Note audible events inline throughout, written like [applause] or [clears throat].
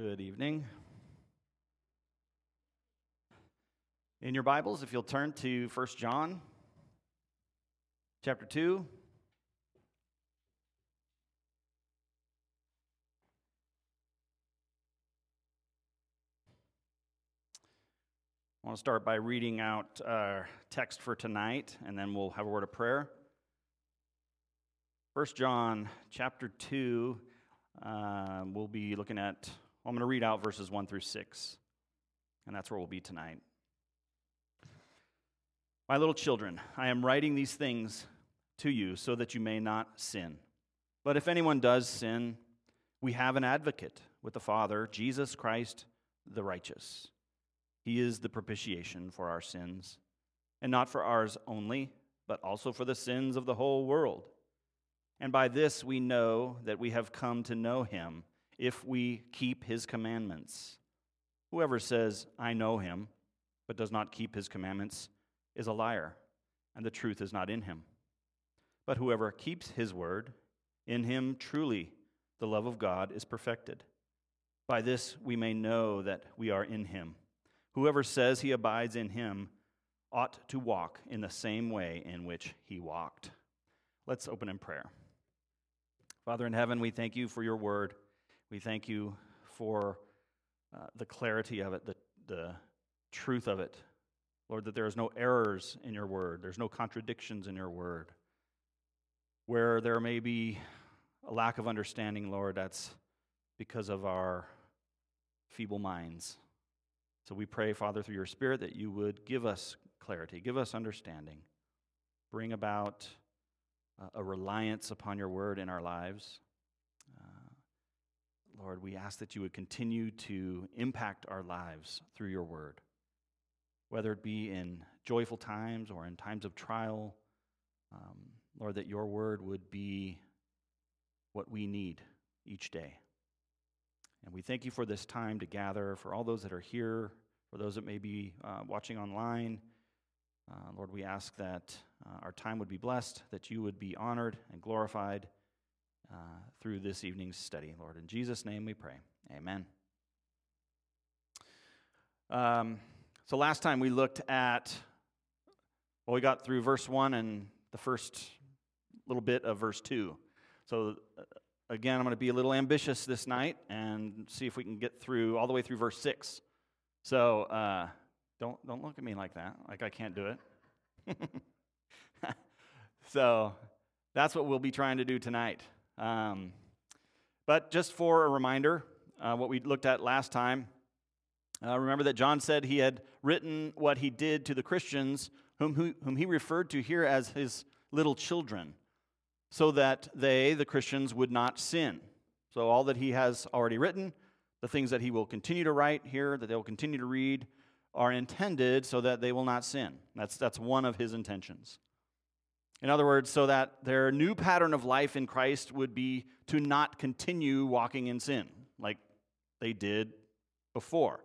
Good evening. In your Bibles, if you'll turn to 1 John chapter 2. I want to start by reading out our text for tonight, and then we'll have a word of prayer. 1 John chapter 2, uh, we'll be looking at, I'm going to read out verses 1 through 6, and that's where we'll be tonight. My little children, I am writing these things to you so that you may not sin. But if anyone does sin, we have an advocate with the Father, Jesus Christ the righteous. He is the propitiation for our sins, and not for ours only, but also for the sins of the whole world. And by this we know that we have come to know him, if we keep his commandments. Whoever says, I know him, but does not keep his commandments, is a liar, and the truth is not in him. But whoever keeps his word, in him truly the love of God is perfected. By this we may know that we are in him. Whoever says he abides in him ought to walk in the same way in which he walked. Let's open in prayer. Father in heaven, we thank you for your word. We thank you for uh, the clarity of it, the, the truth of it. Lord, that there is no errors in your word, there's no contradictions in your word. Where there may be a lack of understanding, Lord, that's because of our feeble minds. So we pray, Father, through your Spirit, that you would give us clarity, give us understanding, bring about uh, a reliance upon your word in our lives. Lord, we ask that you would continue to impact our lives through your word, whether it be in joyful times or in times of trial. Um, Lord, that your word would be what we need each day. And we thank you for this time to gather, for all those that are here, for those that may be uh, watching online. Uh, Lord, we ask that uh, our time would be blessed, that you would be honored and glorified uh, through this evening's study. Lord, in Jesus' name we pray. Amen. Um, so last time we looked at, well, we got through verse 1 and the first little bit of verse 2. So uh, again, I'm going to be a little ambitious this night and see if we can get through all the way through verse 6. So uh, don't, don't look at me like that, like I can't do it. [laughs] so that's what we'll be trying to do tonight. Um, but just for a reminder, uh, what we looked at last time, uh, remember that John said he had written what he did to the Christians, whom, who, whom he referred to here as his little children so that they, the Christians, would not sin. So, all that he has already written, the things that he will continue to write here, that they will continue to read, are intended so that they will not sin. That's, that's one of his intentions. In other words, so that their new pattern of life in Christ would be to not continue walking in sin like they did before.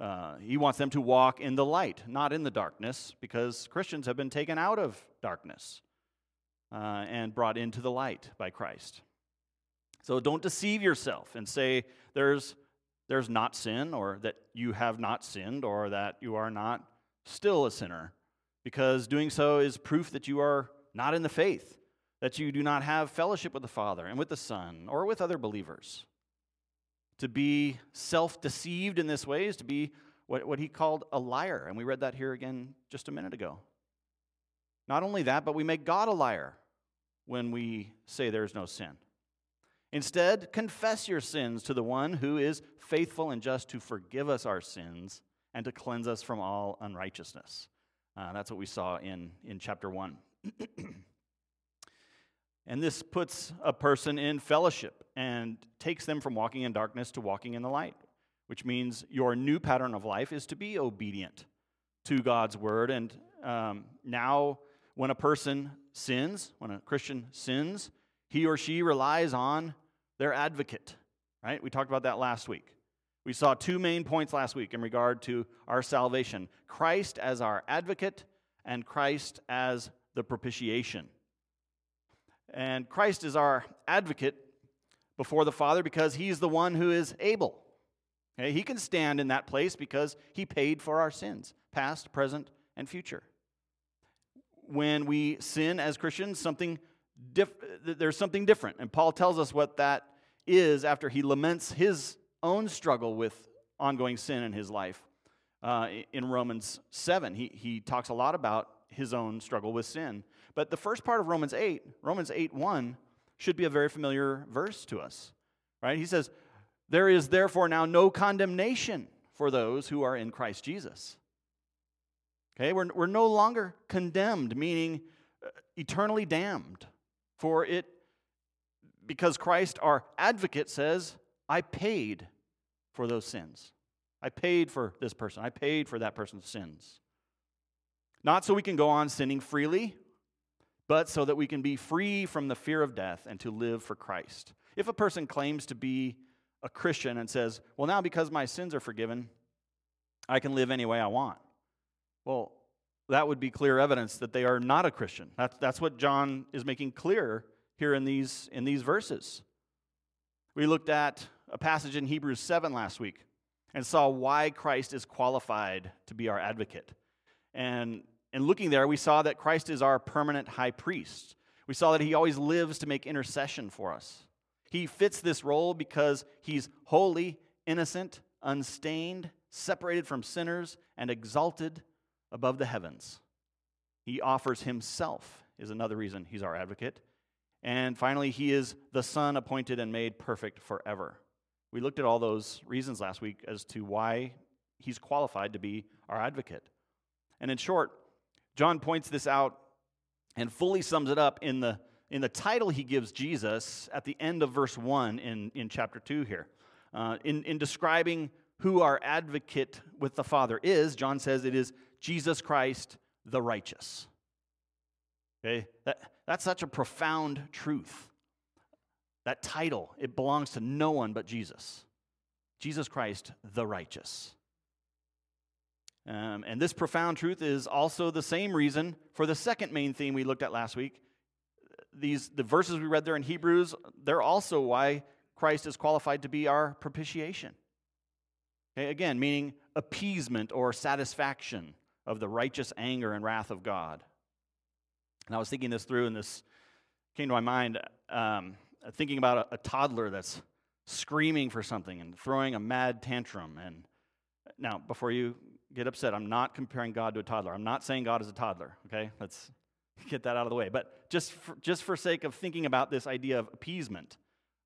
Uh, he wants them to walk in the light, not in the darkness, because Christians have been taken out of darkness uh, and brought into the light by Christ. So don't deceive yourself and say there's, there's not sin, or that you have not sinned, or that you are not still a sinner, because doing so is proof that you are not in the faith, that you do not have fellowship with the Father and with the Son, or with other believers. To be self deceived in this way is to be what, what he called a liar, and we read that here again just a minute ago. Not only that, but we make God a liar when we say there's no sin. Instead, confess your sins to the one who is faithful and just to forgive us our sins and to cleanse us from all unrighteousness. Uh, that's what we saw in, in chapter 1. [clears throat] and this puts a person in fellowship and takes them from walking in darkness to walking in the light, which means your new pattern of life is to be obedient to God's word. And um, now, when a person sins, when a Christian sins, he or she relies on their advocate, right? We talked about that last week. We saw two main points last week in regard to our salvation Christ as our advocate and Christ as the propitiation. And Christ is our advocate before the Father because he's the one who is able. Okay? He can stand in that place because he paid for our sins, past, present, and future. When we sin as Christians, something diff- there's something different. And Paul tells us what that is after he laments his own struggle with ongoing sin in his life. Uh, in Romans 7, he, he talks a lot about his own struggle with sin. But the first part of Romans 8, Romans 8 1, should be a very familiar verse to us, right? He says, There is therefore now no condemnation for those who are in Christ Jesus. Okay, we're, we're no longer condemned, meaning uh, eternally damned. For it, because Christ, our advocate, says, I paid for those sins. I paid for this person. I paid for that person's sins. Not so we can go on sinning freely, but so that we can be free from the fear of death and to live for Christ. If a person claims to be a Christian and says, Well, now because my sins are forgiven, I can live any way I want. Well, that would be clear evidence that they are not a Christian. That's, that's what John is making clear here in these, in these verses. We looked at a passage in Hebrews 7 last week and saw why Christ is qualified to be our advocate. And in looking there, we saw that Christ is our permanent high priest. We saw that he always lives to make intercession for us. He fits this role because he's holy, innocent, unstained, separated from sinners, and exalted above the heavens. He offers himself, is another reason he's our advocate. And finally, he is the Son appointed and made perfect forever. We looked at all those reasons last week as to why he's qualified to be our advocate. And in short, John points this out and fully sums it up in the, in the title he gives Jesus at the end of verse 1 in, in chapter 2 here. Uh, in, in describing who our advocate with the Father is, John says it is Jesus Christ the righteous. Okay? That, that's such a profound truth. That title, it belongs to no one but Jesus. Jesus Christ the righteous. Um, and this profound truth is also the same reason for the second main theme we looked at last week. These the verses we read there in Hebrews, they're also why Christ is qualified to be our propitiation. Okay, again, meaning appeasement or satisfaction of the righteous anger and wrath of God. And I was thinking this through, and this came to my mind um, thinking about a, a, toddler that's screaming for something and throwing a mad tantrum. And now, before you get upset, I'm not comparing God to a toddler. I'm not saying God is a toddler, okay? Let's get that out of the way. But just for, just for sake of thinking about this idea of appeasement,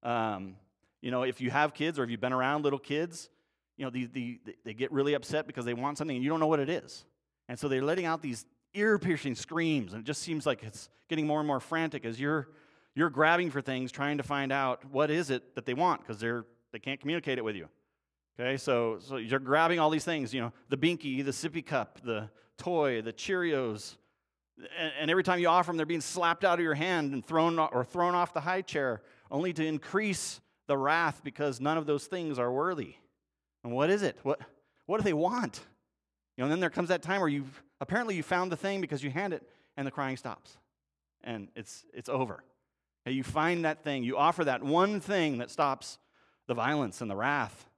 um, you know, if you have kids or if you've been around little kids, you know, the, the, they get really upset because they want something and you don't know what it is. And so they're letting out these ear piercing screams, and it just seems like it's getting more and more frantic as you're, you're grabbing for things, trying to find out what is it that they want because they're, they can't communicate it with you. Okay, so, so you're grabbing all these things, you know, the binky, the sippy cup, the toy, the Cheerios, and, and every time you offer them, they're being slapped out of your hand and thrown or thrown off the high chair, only to increase the wrath because none of those things are worthy. And what is it? What, what do they want? You know, and then there comes that time where you've apparently you found the thing because you hand it and the crying stops. And it's it's over. You find that thing, you offer that one thing that stops the violence and the wrath.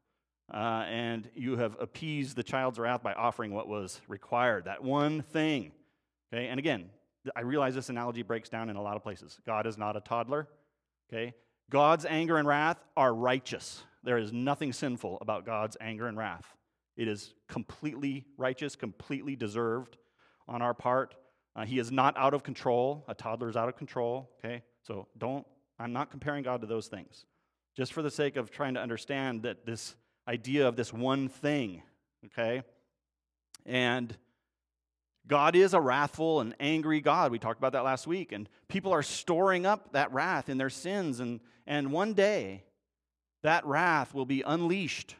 Uh, and you have appeased the child's wrath by offering what was required, that one thing. Okay, and again, I realize this analogy breaks down in a lot of places. God is not a toddler. Okay, God's anger and wrath are righteous. There is nothing sinful about God's anger and wrath. It is completely righteous, completely deserved on our part. Uh, he is not out of control. A toddler is out of control, okay? So don't, I'm not comparing God to those things. Just for the sake of trying to understand that this idea of this one thing, okay? And God is a wrathful and angry God. We talked about that last week. And people are storing up that wrath in their sins. And, and one day, that wrath will be unleashed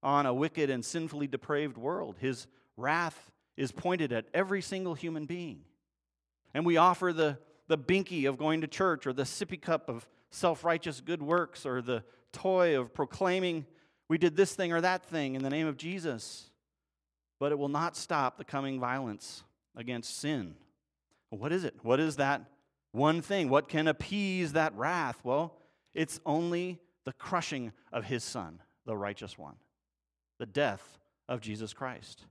on a wicked and sinfully depraved world. His wrath is pointed at every single human being. And we offer the, the binky of going to church or the sippy cup of self righteous good works or the toy of proclaiming we did this thing or that thing in the name of Jesus. But it will not stop the coming violence against sin. What is it? What is that one thing? What can appease that wrath? Well, it's only the crushing of his son, the righteous one. the death of Jesus Christ.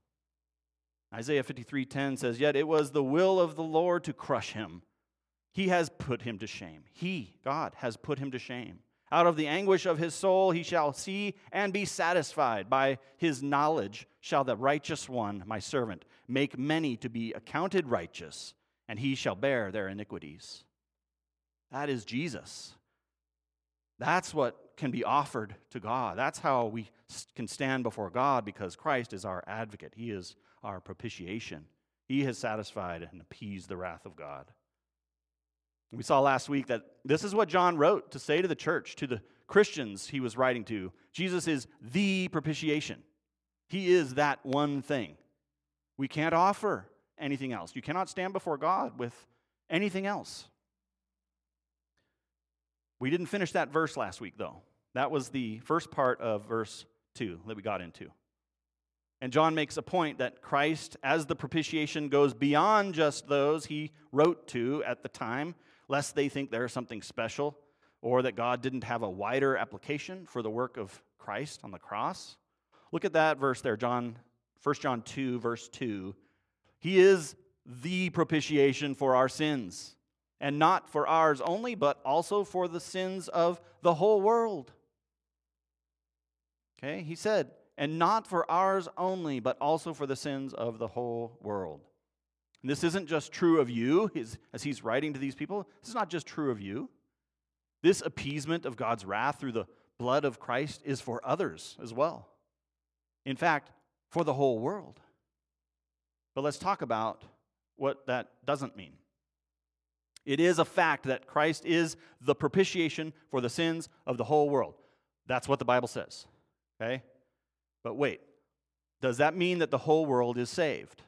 Isaiah 53:10 says, "Yet it was the will of the Lord to crush him. He has put him to shame. He, God, has put him to shame. Out of the anguish of his soul he shall see and be satisfied. By his knowledge shall the righteous one, my servant, make many to be accounted righteous, and he shall bear their iniquities." That is Jesus. That's what can be offered to God. That's how we can stand before God because Christ is our advocate. He is our propitiation. He has satisfied and appeased the wrath of God. We saw last week that this is what John wrote to say to the church, to the Christians he was writing to. Jesus is the propitiation. He is that one thing. We can't offer anything else. You cannot stand before God with anything else. We didn't finish that verse last week, though. That was the first part of verse 2 that we got into. And John makes a point that Christ, as the propitiation, goes beyond just those he wrote to at the time, lest they think there's something special or that God didn't have a wider application for the work of Christ on the cross. Look at that verse there, John 1 John 2 verse 2. He is the propitiation for our sins, and not for ours only, but also for the sins of the whole world. Okay? He said, and not for ours only, but also for the sins of the whole world. And this isn't just true of you, as he's writing to these people. This is not just true of you. This appeasement of God's wrath through the blood of Christ is for others as well. In fact, for the whole world. But let's talk about what that doesn't mean. It is a fact that Christ is the propitiation for the sins of the whole world. That's what the Bible says. Okay? But wait, does that mean that the whole world is saved?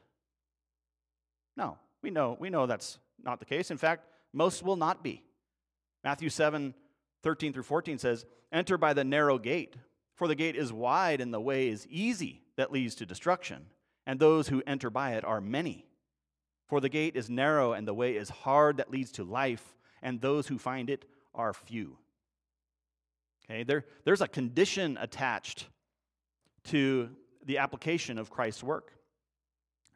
No, we know, we know that's not the case. In fact, most will not be. Matthew 7 13 through 14 says, Enter by the narrow gate, for the gate is wide and the way is easy that leads to destruction, and those who enter by it are many. For the gate is narrow and the way is hard that leads to life, and those who find it are few. Okay, there, there's a condition attached to the application of Christ's work.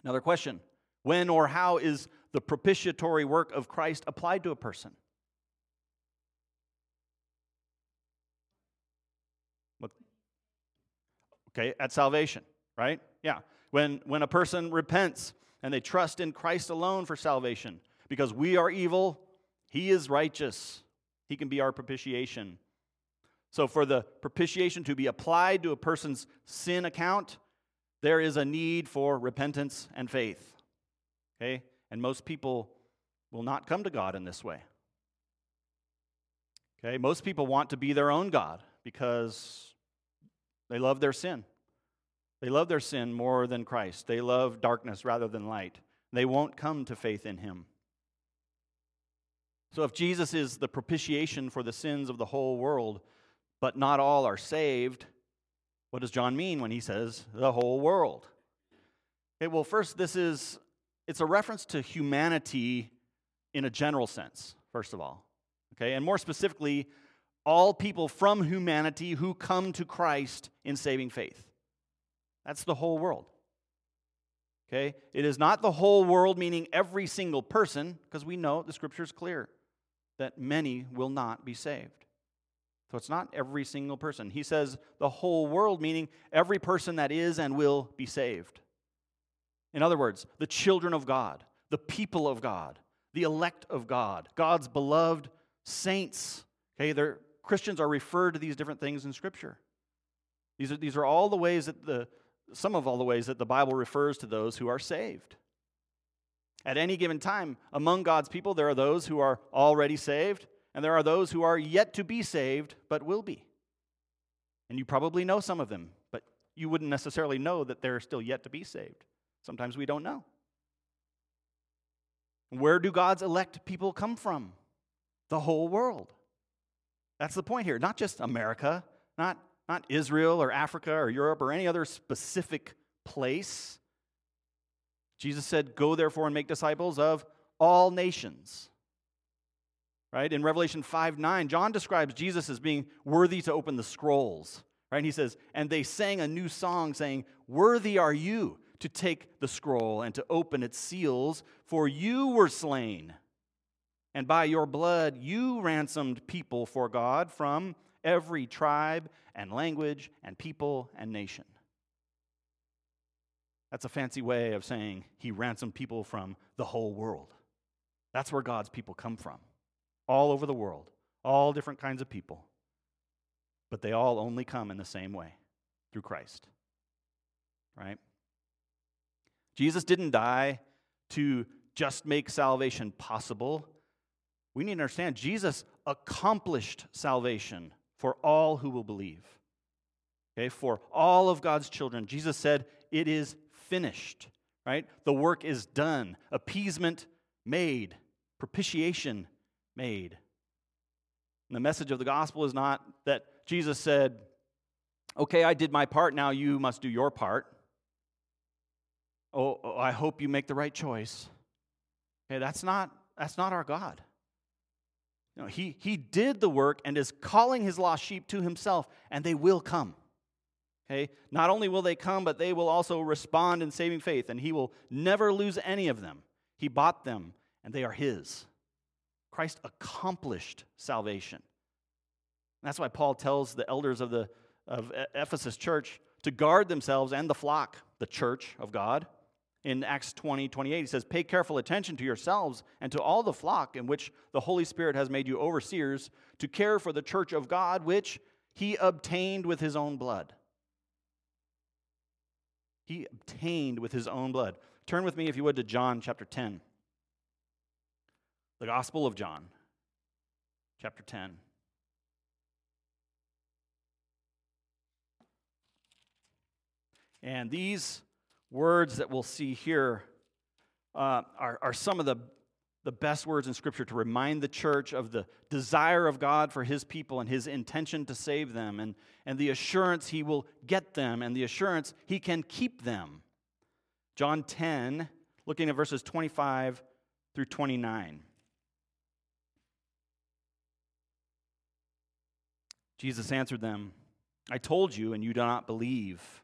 Another question When or how is the propitiatory work of Christ applied to a person? Okay, at salvation, right? Yeah. When, when a person repents and they trust in Christ alone for salvation, because we are evil, He is righteous, He can be our propitiation. So, for the propitiation to be applied to a person's sin account, there is a need for repentance and faith. Okay? And most people will not come to God in this way. Okay? Most people want to be their own God because they love their sin. They love their sin more than Christ. They love darkness rather than light. They won't come to faith in Him. So, if Jesus is the propitiation for the sins of the whole world, but not all are saved. What does John mean when he says the whole world? Okay, well, first, this is it's a reference to humanity in a general sense, first of all. Okay, and more specifically, all people from humanity who come to Christ in saving faith. That's the whole world. Okay? It is not the whole world, meaning every single person, because we know the scripture is clear that many will not be saved. So it's not every single person. He says the whole world, meaning every person that is and will be saved. In other words, the children of God, the people of God, the elect of God, God's beloved saints. Okay, they're, Christians are referred to these different things in Scripture. These are, these are all the ways that the, some of all the ways that the Bible refers to those who are saved. At any given time, among God's people, there are those who are already saved, and there are those who are yet to be saved, but will be. And you probably know some of them, but you wouldn't necessarily know that they're still yet to be saved. Sometimes we don't know. Where do God's elect people come from? The whole world. That's the point here. Not just America, not, not Israel or Africa or Europe or any other specific place. Jesus said, Go therefore and make disciples of all nations right? In Revelation 5 9, John describes Jesus as being worthy to open the scrolls, Right? And he says, and they sang a new song saying, Worthy are you to take the scroll and to open its seals, for you were slain. And by your blood you ransomed people for God from every tribe and language and people and nation. That's a fancy way of saying he ransomed people from the whole world. That's where God's people come from, all over the world, all different kinds of people. But they all only come in the same way through Christ. Right? Jesus didn't die to just make salvation possible. We need to understand Jesus accomplished salvation for all who will believe. Okay, for all of God's children. Jesus said, It is finished, right? The work is done, appeasement made, propitiation made. And the message of the gospel is not that Jesus said, Okay, I did my part, now you must do your part. Oh, oh I hope you make the right choice. Okay, that's not, that's not our God. No, he, he did the work and is calling his lost sheep to himself, and they will come. Okay? Not only will they come, but they will also respond in saving faith, and he will never lose any of them. He bought them, and they are his. Christ accomplished salvation. That's why Paul tells the elders of the of Ephesus church to guard themselves and the flock, the church of God. In Acts 20, 28, he says, Pay careful attention to yourselves and to all the flock in which the Holy Spirit has made you overseers to care for the church of God, which he obtained with his own blood. He obtained with his own blood. Turn with me, if you would, to John chapter 10. The Gospel of John, chapter 10. And these words that we'll see here uh, are, are some of the the best words in Scripture to remind the church of the desire of God for His people and His intention to save them, and, and the assurance He will get them, and the assurance He can keep them. John 10, looking at verses 25 through 29. Jesus answered them, I told you, and you do not believe.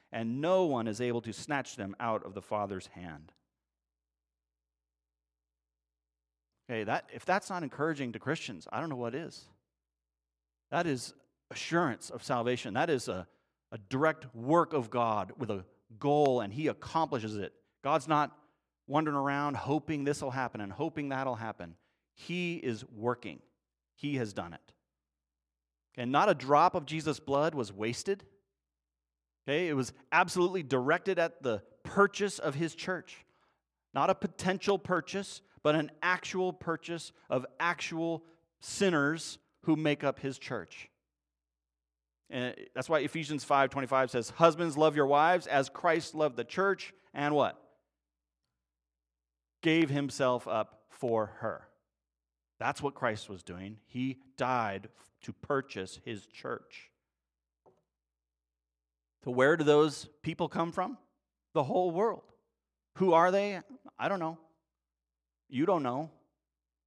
and no one is able to snatch them out of the Father's hand. Okay, that, if that's not encouraging to Christians, I don't know what is. That is assurance of salvation. That is a, a direct work of God with a goal, and He accomplishes it. God's not wandering around hoping this will happen and hoping that'll happen. He is working, He has done it. And not a drop of Jesus' blood was wasted. Okay, it was absolutely directed at the purchase of His church, not a potential purchase, but an actual purchase of actual sinners who make up his church. And that's why Ephesians 5:25 says, "Husbands love your wives as Christ loved the church and what? Gave himself up for her." That's what Christ was doing. He died to purchase his church. So where do those people come from? The whole world. Who are they? I don't know. You don't know.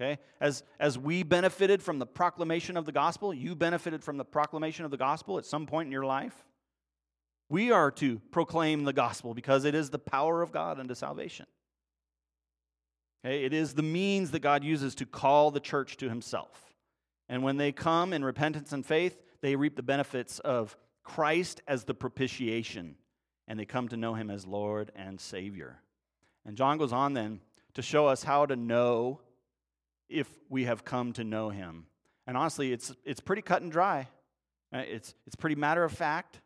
Okay? As, as we benefited from the proclamation of the gospel, you benefited from the proclamation of the gospel at some point in your life. We are to proclaim the gospel because it is the power of God unto salvation. Okay? It is the means that God uses to call the church to himself. And when they come in repentance and faith, they reap the benefits of Christ as the propitiation, and they come to know him as Lord and Savior. And John goes on then to show us how to know if we have come to know him. And honestly, it's, it's pretty cut and dry. Uh, it's, it's pretty matter of fact.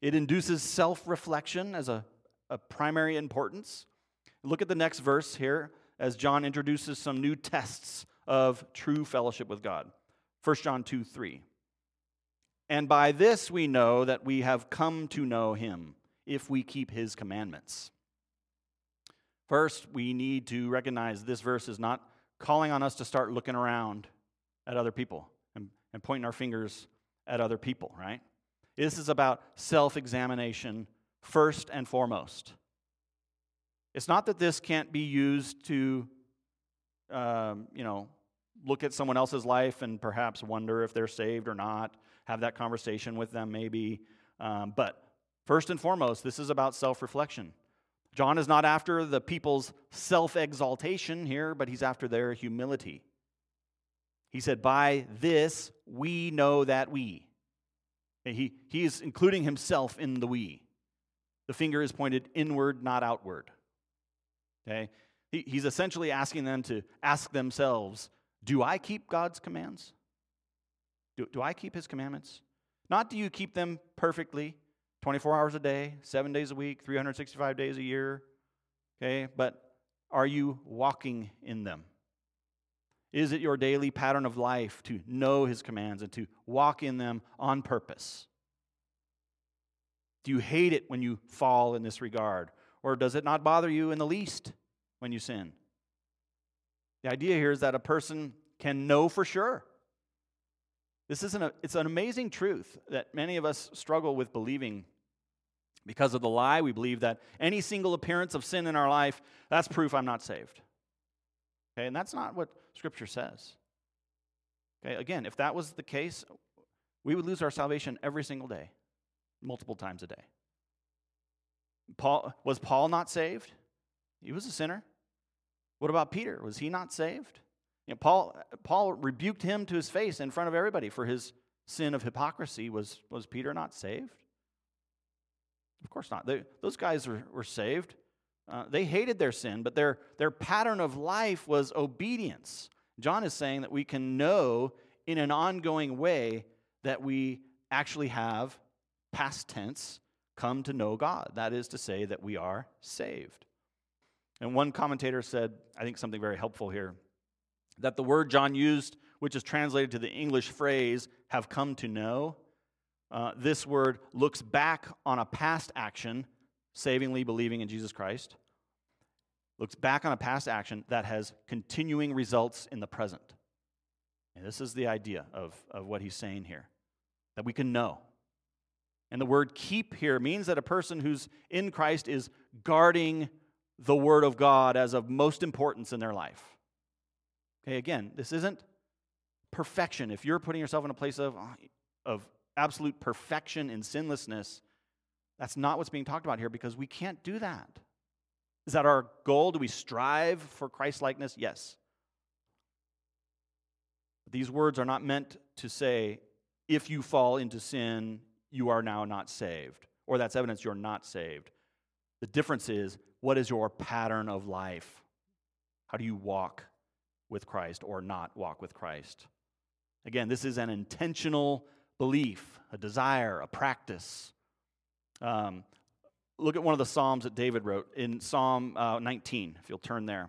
It induces self reflection as a, a primary importance. Look at the next verse here as John introduces some new tests of true fellowship with God. 1 John 2 3. And by this we know that we have come to know him, if we keep his commandments. First, we need to recognize this verse is not calling on us to start looking around at other people and, and pointing our fingers at other people, right? This is about self examination first and foremost. It's not that this can't be used to, um, you know, look at someone else's life and perhaps wonder if they're saved or not, have that conversation with them maybe. Um, but first and foremost, this is about self reflection. John is not after the people's self exaltation here, but he's after their humility. He said, By this we know that we. He, he is including himself in the we. The finger is pointed inward, not outward. Okay? He, he's essentially asking them to ask themselves Do I keep God's commands? Do, do I keep his commandments? Not do you keep them perfectly, 24 hours a day, seven days a week, 365 days a year, okay? But are you walking in them? Is it your daily pattern of life to know his commands and to walk in them on purpose? Do you hate it when you fall in this regard? Or does it not bother you in the least when you sin? The idea here is that a person can know for sure this is an, it's an amazing truth that many of us struggle with believing because of the lie. We believe that any single appearance of sin in our life, that's proof I'm not saved. Okay, and that's not what Scripture says. Okay, again, if that was the case, we would lose our salvation every single day, multiple times a day. Paul, was Paul not saved? He was a sinner. What about Peter? Was he not saved? You know, Paul, Paul rebuked him to his face in front of everybody for his sin of hypocrisy. Was, was Peter not saved? Of course not. They, those guys were, were saved. Uh, they hated their sin, but their, their pattern of life was obedience. John is saying that we can know in an ongoing way that we actually have, past tense, come to know God. That is to say, that we are saved. And one commentator said, I think something very helpful here that the word John used, which is translated to the English phrase, have come to know, uh, this word looks back on a past action, savingly believing in Jesus Christ, looks back on a past action that has continuing results in the present. And this is the idea of, of what he's saying here that we can know. And the word keep here means that a person who's in Christ is guarding the Word of God as of most importance in their life. Okay, again, this isn't perfection. If you're putting yourself in a place of, uh, of absolute perfection and sinlessness, that's not what's being talked about here because we can't do that. Is that our goal? Do we strive for Christ likeness? Yes. These words are not meant to say, if you fall into sin, you are now not saved, or that's evidence you're not saved. The difference is, what is your pattern of life? How do you walk? With Christ or not walk with Christ. Again, this is an intentional belief, a desire, a practice. Um, look at one of the Psalms that David wrote in Psalm uh, 19, if you'll turn there.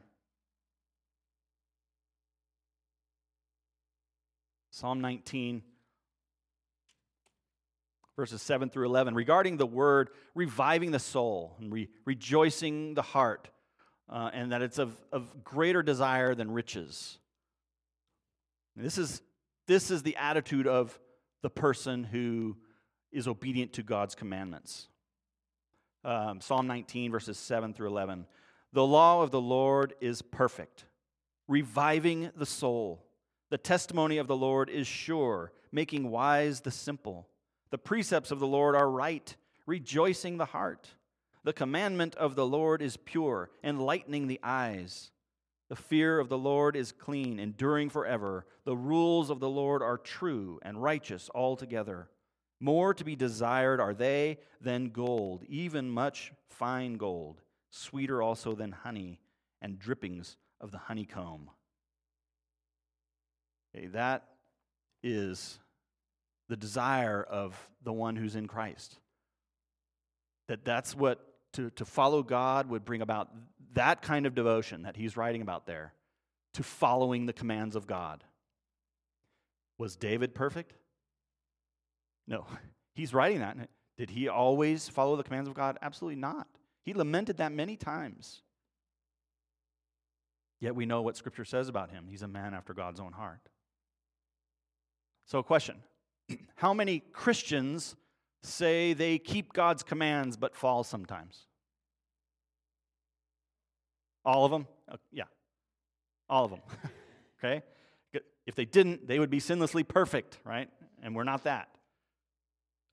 Psalm 19, verses 7 through 11, regarding the word reviving the soul and re- rejoicing the heart uh, and that it's of, of greater desire than riches. This is, this is the attitude of the person who is obedient to God's commandments. Um, Psalm 19, verses 7 through 11. The law of the Lord is perfect, reviving the soul. The testimony of the Lord is sure, making wise the simple. The precepts of the Lord are right, rejoicing the heart. The commandment of the Lord is pure, enlightening the eyes. The fear of the Lord is clean, enduring forever. The rules of the Lord are true and righteous altogether. More to be desired are they than gold, even much fine gold, sweeter also than honey and drippings of the honeycomb. Okay, that is the desire of the one who's in Christ. That that's what to, to follow God would bring about that kind of devotion that he's writing about there to following the commands of God. Was David perfect? No, [laughs] he's writing that. Did he always follow the commands of God? Absolutely not. He lamented that many times. Yet we know what Scripture says about him. He's a man after God's own heart. So, a question [clears throat] How many Christians say they keep God's commands but fall sometimes? All of them? Uh, yeah. All of them. [laughs] okay? If they didn't, they would be sinlessly perfect, right? And we're not that.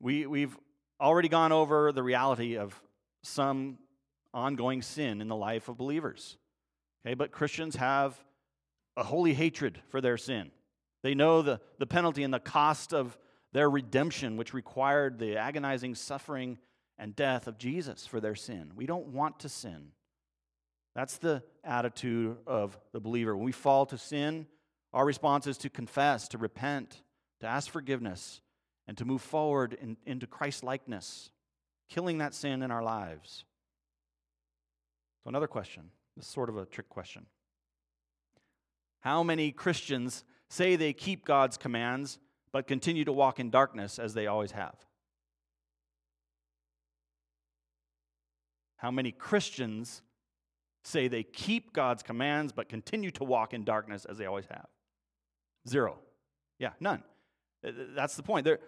We, we've already gone over the reality of some ongoing sin in the life of believers. Okay, but Christians have a holy hatred for their sin. They know the, the penalty and the cost of their redemption, which required the agonizing suffering and death of Jesus for their sin. We don't want to sin. That's the attitude of the believer. When we fall to sin, our response is to confess, to repent, to ask forgiveness, and to move forward in, into Christ likeness, killing that sin in our lives. So, another question this is sort of a trick question. How many Christians say they keep God's commands but continue to walk in darkness as they always have? How many Christians say they keep God's commands but continue to walk in darkness as they always have? Zero. Yeah, none. Uh, that's the point. They're,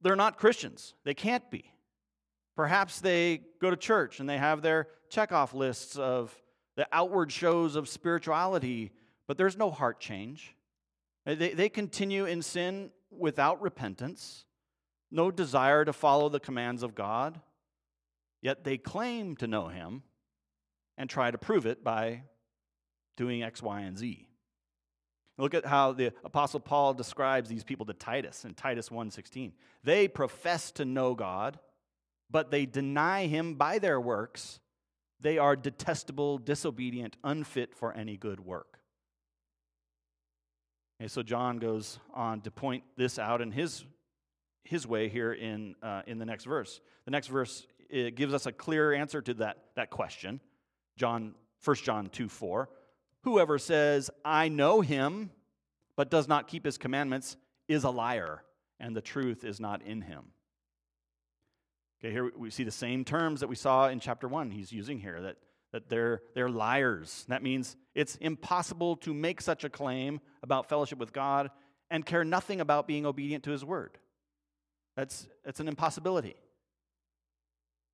they're not Christians. They can't be. Perhaps they go to church and they have their checkoff lists of the outward shows of spirituality, but there's no heart change. Uh, they, they continue in sin without repentance, no desire to follow the commands of God, yet they claim to know Him and try to prove it by doing X, Y, and Z. Look at how the apostle Paul describes these people to Titus in Titus 1:16. They profess to know God, but they deny him by their works. They are detestable, disobedient, unfit for any good work. Okay, so John goes on to point this out in his, his way here in, uh, in the next verse. The next verse gives us a clear answer to that, that question. John, 1 John 2 4. Whoever says, I know him, but does not keep his commandments, is a liar, and the truth is not in him. Okay, here we see the same terms that we saw in chapter 1 he's using here that, that they're, they're liars. That means it's impossible to make such a claim about fellowship with God and care nothing about being obedient to his word. That's, that's an impossibility.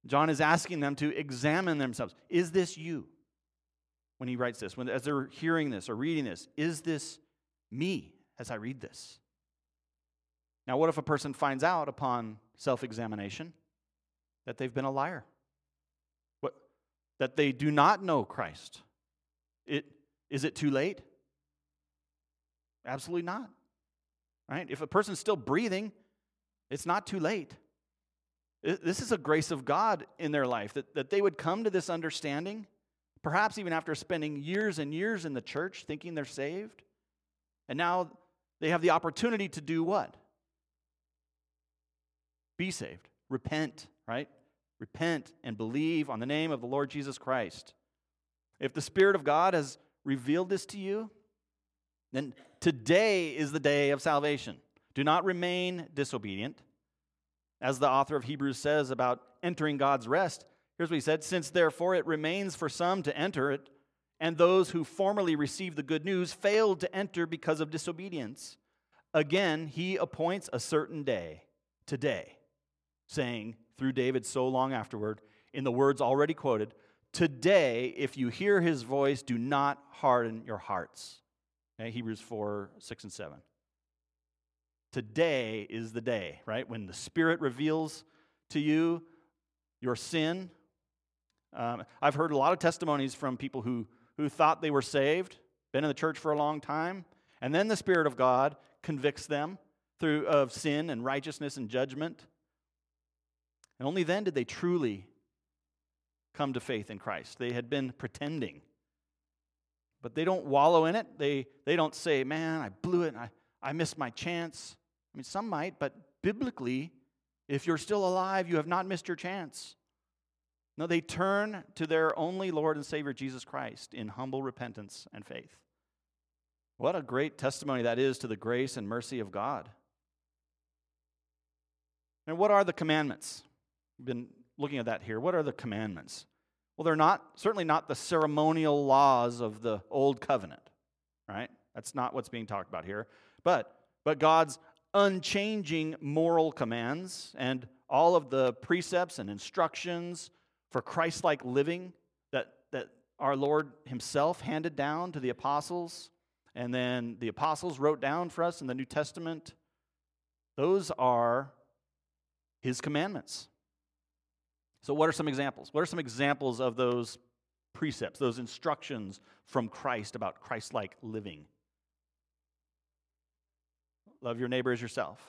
John is asking them to examine themselves. Is this you? when he writes this, when, as they're hearing this or reading this, is this me as I read this? Now, what if a person finds out upon self examination that they've been a liar? What, that they do not know Christ? It, is it too late? Absolutely not. Right? If a person's still breathing, it's not too late. This is a grace of God in their life that, that they would come to this understanding Perhaps even after spending years and years in the church thinking they're saved. And now they have the opportunity to do what? Be saved. Repent, right? Repent and believe on the name of the Lord Jesus Christ. If the Spirit of God has revealed this to you, then today is the day of salvation. Do not remain disobedient. As the author of Hebrews says about entering God's rest, Here's what he said Since therefore it remains for some to enter it, and those who formerly received the good news failed to enter because of disobedience, again he appoints a certain day, today, saying through David so long afterward, in the words already quoted, Today, if you hear his voice, do not harden your hearts. Okay, Hebrews 4, 6, and 7. Today is the day, right? When the Spirit reveals to you your sin, um, I've heard a lot of testimonies from people who, who thought they were saved, been in the church for a long time, and then the Spirit of God convicts them through of sin and righteousness and judgment. And only then did they truly come to faith in Christ. They had been pretending. But they don't wallow in it. They, they don't say, man, I blew it. I, I missed my chance. I mean, some might, but biblically, if you're still alive, you have not missed your chance. No, they turn to their only Lord and Savior, Jesus Christ, in humble repentance and faith. What a great testimony that is to the grace and mercy of God. And what are the commandments? We've been looking at that here. What are the commandments? Well, they're not, certainly not the ceremonial laws of the old covenant, right? That's not what's being talked about here. But, but God's unchanging moral commands and all of the precepts and instructions for Christ like living that, that our Lord Himself handed down to the apostles, and then the apostles wrote down for us in the New Testament, those are His commandments. So, what are some examples? What are some examples of those precepts, those instructions from Christ about Christ like living? Love your neighbor as yourself.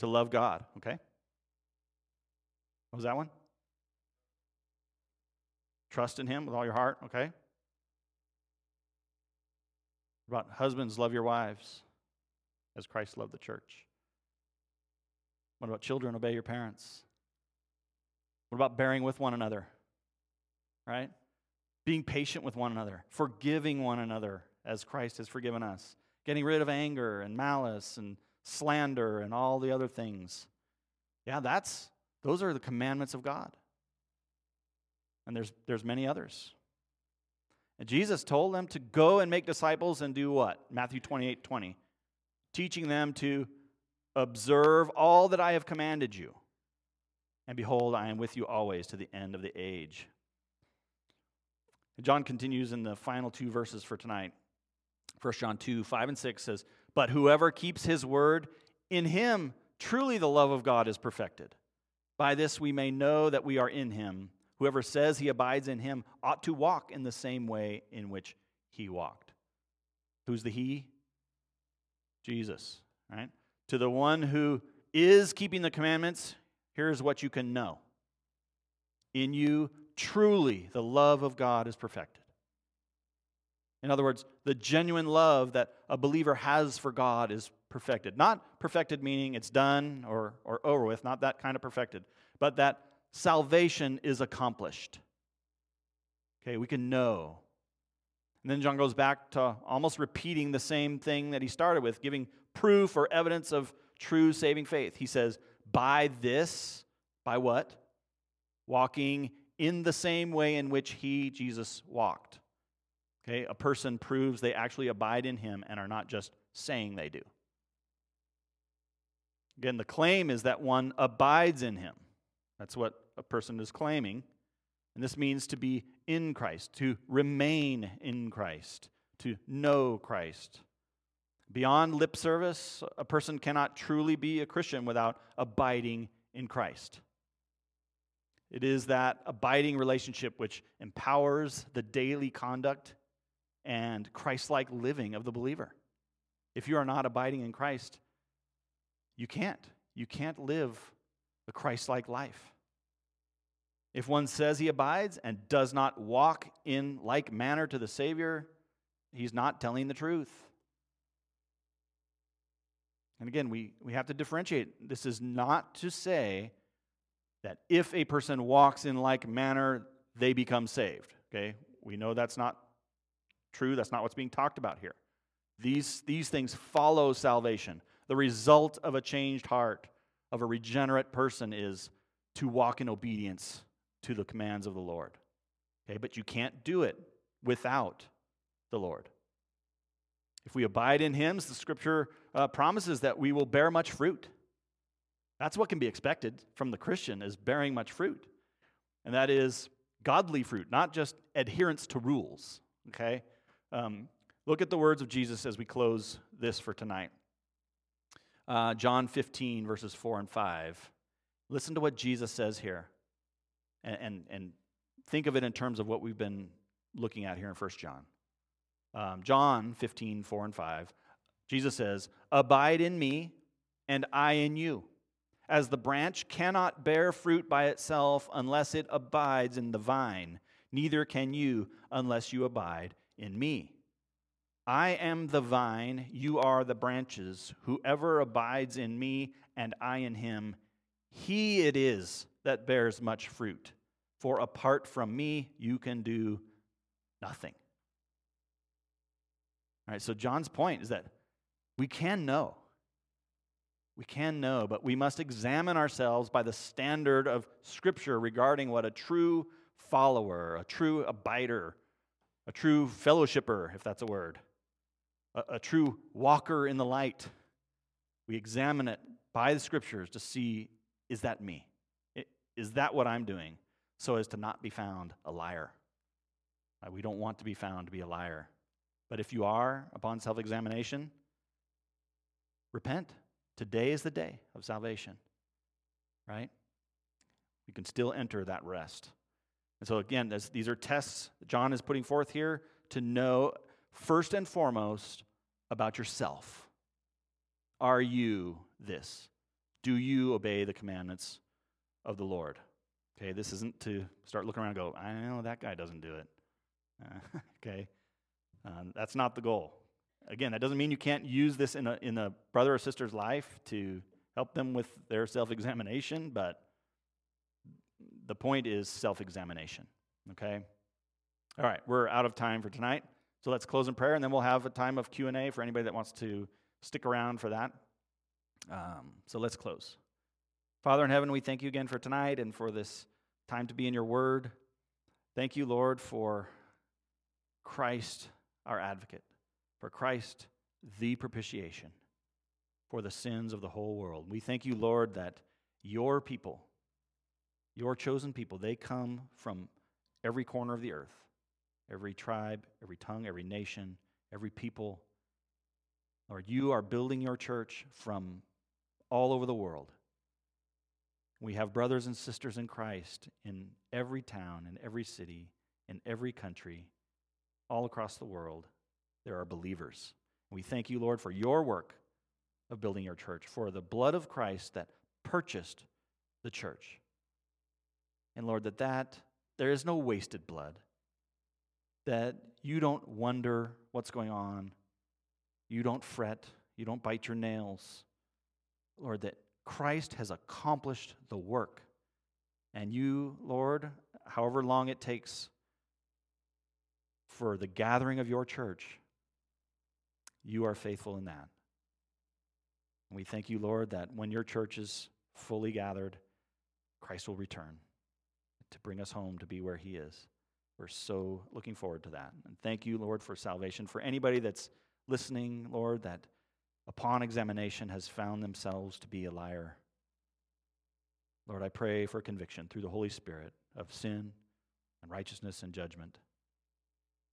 To love God, okay? What was that one? Trust in Him with all your heart, okay? About husbands, love your wives as Christ loved the church. What about children? Obey your parents. What about bearing with one another? Right? Being patient with one another, forgiving one another as Christ has forgiven us, getting rid of anger and malice and slander and all the other things. Yeah, that's those are the commandments of God. And there's there's many others. And Jesus told them to go and make disciples and do what? Matthew 28, 20 teaching them to observe all that I have commanded you. And behold, I am with you always to the end of the age. John continues in the final two verses for tonight. 1 John 2 5 and 6 says, But whoever keeps his word, in him truly the love of God is perfected. By this we may know that we are in him. Whoever says he abides in him ought to walk in the same way in which he walked. Who's the he? Jesus, right? To the one who is keeping the commandments, here's what you can know. In you, truly, the love of God is perfected. In other words, the genuine love that a believer has for God is perfected. Not perfected meaning it's done or, or over with, not that kind of perfected, but that salvation is accomplished. Okay, we can know and then John goes back to almost repeating the same thing that he started with, giving proof or evidence of true saving faith. He says, By this, by what? Walking in the same way in which he, Jesus, walked. Okay, a person proves they actually abide in him and are not just saying they do. Again, the claim is that one abides in him. That's what a person is claiming. And this means to be in Christ, to remain in Christ, to know Christ. Beyond lip service, a person cannot truly be a Christian without abiding in Christ. It is that abiding relationship which empowers the daily conduct and Christ like living of the believer. If you are not abiding in Christ, you can't. You can't live a Christ like life. If one says he abides and does not walk in like manner to the Savior, he's not telling the truth. And again, we, we have to differentiate. This is not to say that if a person walks in like manner, they become saved. Okay? We know that's not true. That's not what's being talked about here. These, these things follow salvation. The result of a changed heart, of a regenerate person, is to walk in obedience to the commands of the Lord. Okay, but you can't do it without the Lord. If we abide in Him, the scripture uh, promises that we will bear much fruit. That's what can be expected from the Christian is bearing much fruit. And that is godly fruit, not just adherence to rules. Okay? Um, look at the words of Jesus as we close this for tonight. Uh, John 15, verses 4 and 5. Listen to what Jesus says here and, and, and think of it in terms of what we've been looking at here in 1 John. Um, John 15, 4 and 5, Jesus says, Abide in me, and I in you. As the branch cannot bear fruit by itself unless it abides in the vine, neither can you unless you abide in me. I am the vine, you are the branches. Whoever abides in me and I in him, he it is that bears much fruit. For apart from me, you can do nothing. All right, so John's point is that we can know. We can know, but we must examine ourselves by the standard of Scripture regarding what a true follower, a true abider, a true fellowshipper, if that's a word, a, a true walker in the light. We examine it by the Scriptures to see is that me? Is that what I'm doing? So as to not be found a liar. Uh, we don't want to be found to be a liar. But if you are, upon self examination, repent. Today is the day of salvation, right? You can still enter that rest. And so, again, these are tests John is putting forth here to know first and foremost about yourself. Are you this? Do you obey the commandments of the Lord? Okay, this isn't to start looking around and go, I know that guy doesn't do it. Uh, [laughs] okay, um, that's not the goal. Again, that doesn't mean you can't use this in a, in a brother or sister's life to help them with their self examination, but the point is self examination. Okay? All right, we're out of time for tonight. So let's close in prayer, and then we'll have a time of Q&A for anybody that wants to stick around for that. Um, so let's close. Father in heaven, we thank you again for tonight and for this time to be in your word. Thank you, Lord, for Christ, our advocate, for Christ, the propitiation for the sins of the whole world. We thank you, Lord, that your people, your chosen people, they come from every corner of the earth, every tribe, every tongue, every nation, every people. Lord, you are building your church from all over the world. We have brothers and sisters in Christ in every town, in every city, in every country, all across the world. There are believers. We thank you, Lord, for your work of building your church, for the blood of Christ that purchased the church. And Lord, that that there is no wasted blood. That you don't wonder what's going on. You don't fret. You don't bite your nails. Lord, that Christ has accomplished the work. And you, Lord, however long it takes for the gathering of your church, you are faithful in that. And we thank you, Lord, that when your church is fully gathered, Christ will return to bring us home to be where he is. We're so looking forward to that. And thank you, Lord, for salvation. For anybody that's listening, Lord, that upon examination, has found themselves to be a liar. Lord, I pray for conviction through the Holy Spirit of sin and righteousness and judgment.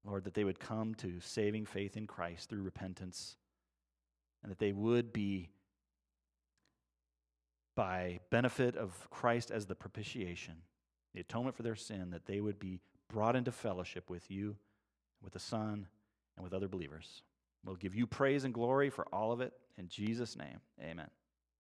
Lord, that they would come to saving faith in Christ through repentance, and that they would be, by benefit of Christ as the propitiation, the atonement for their sin, that they would be brought into fellowship with you, with the Son, and with other believers. We'll give you praise and glory for all of it. In Jesus' name, amen.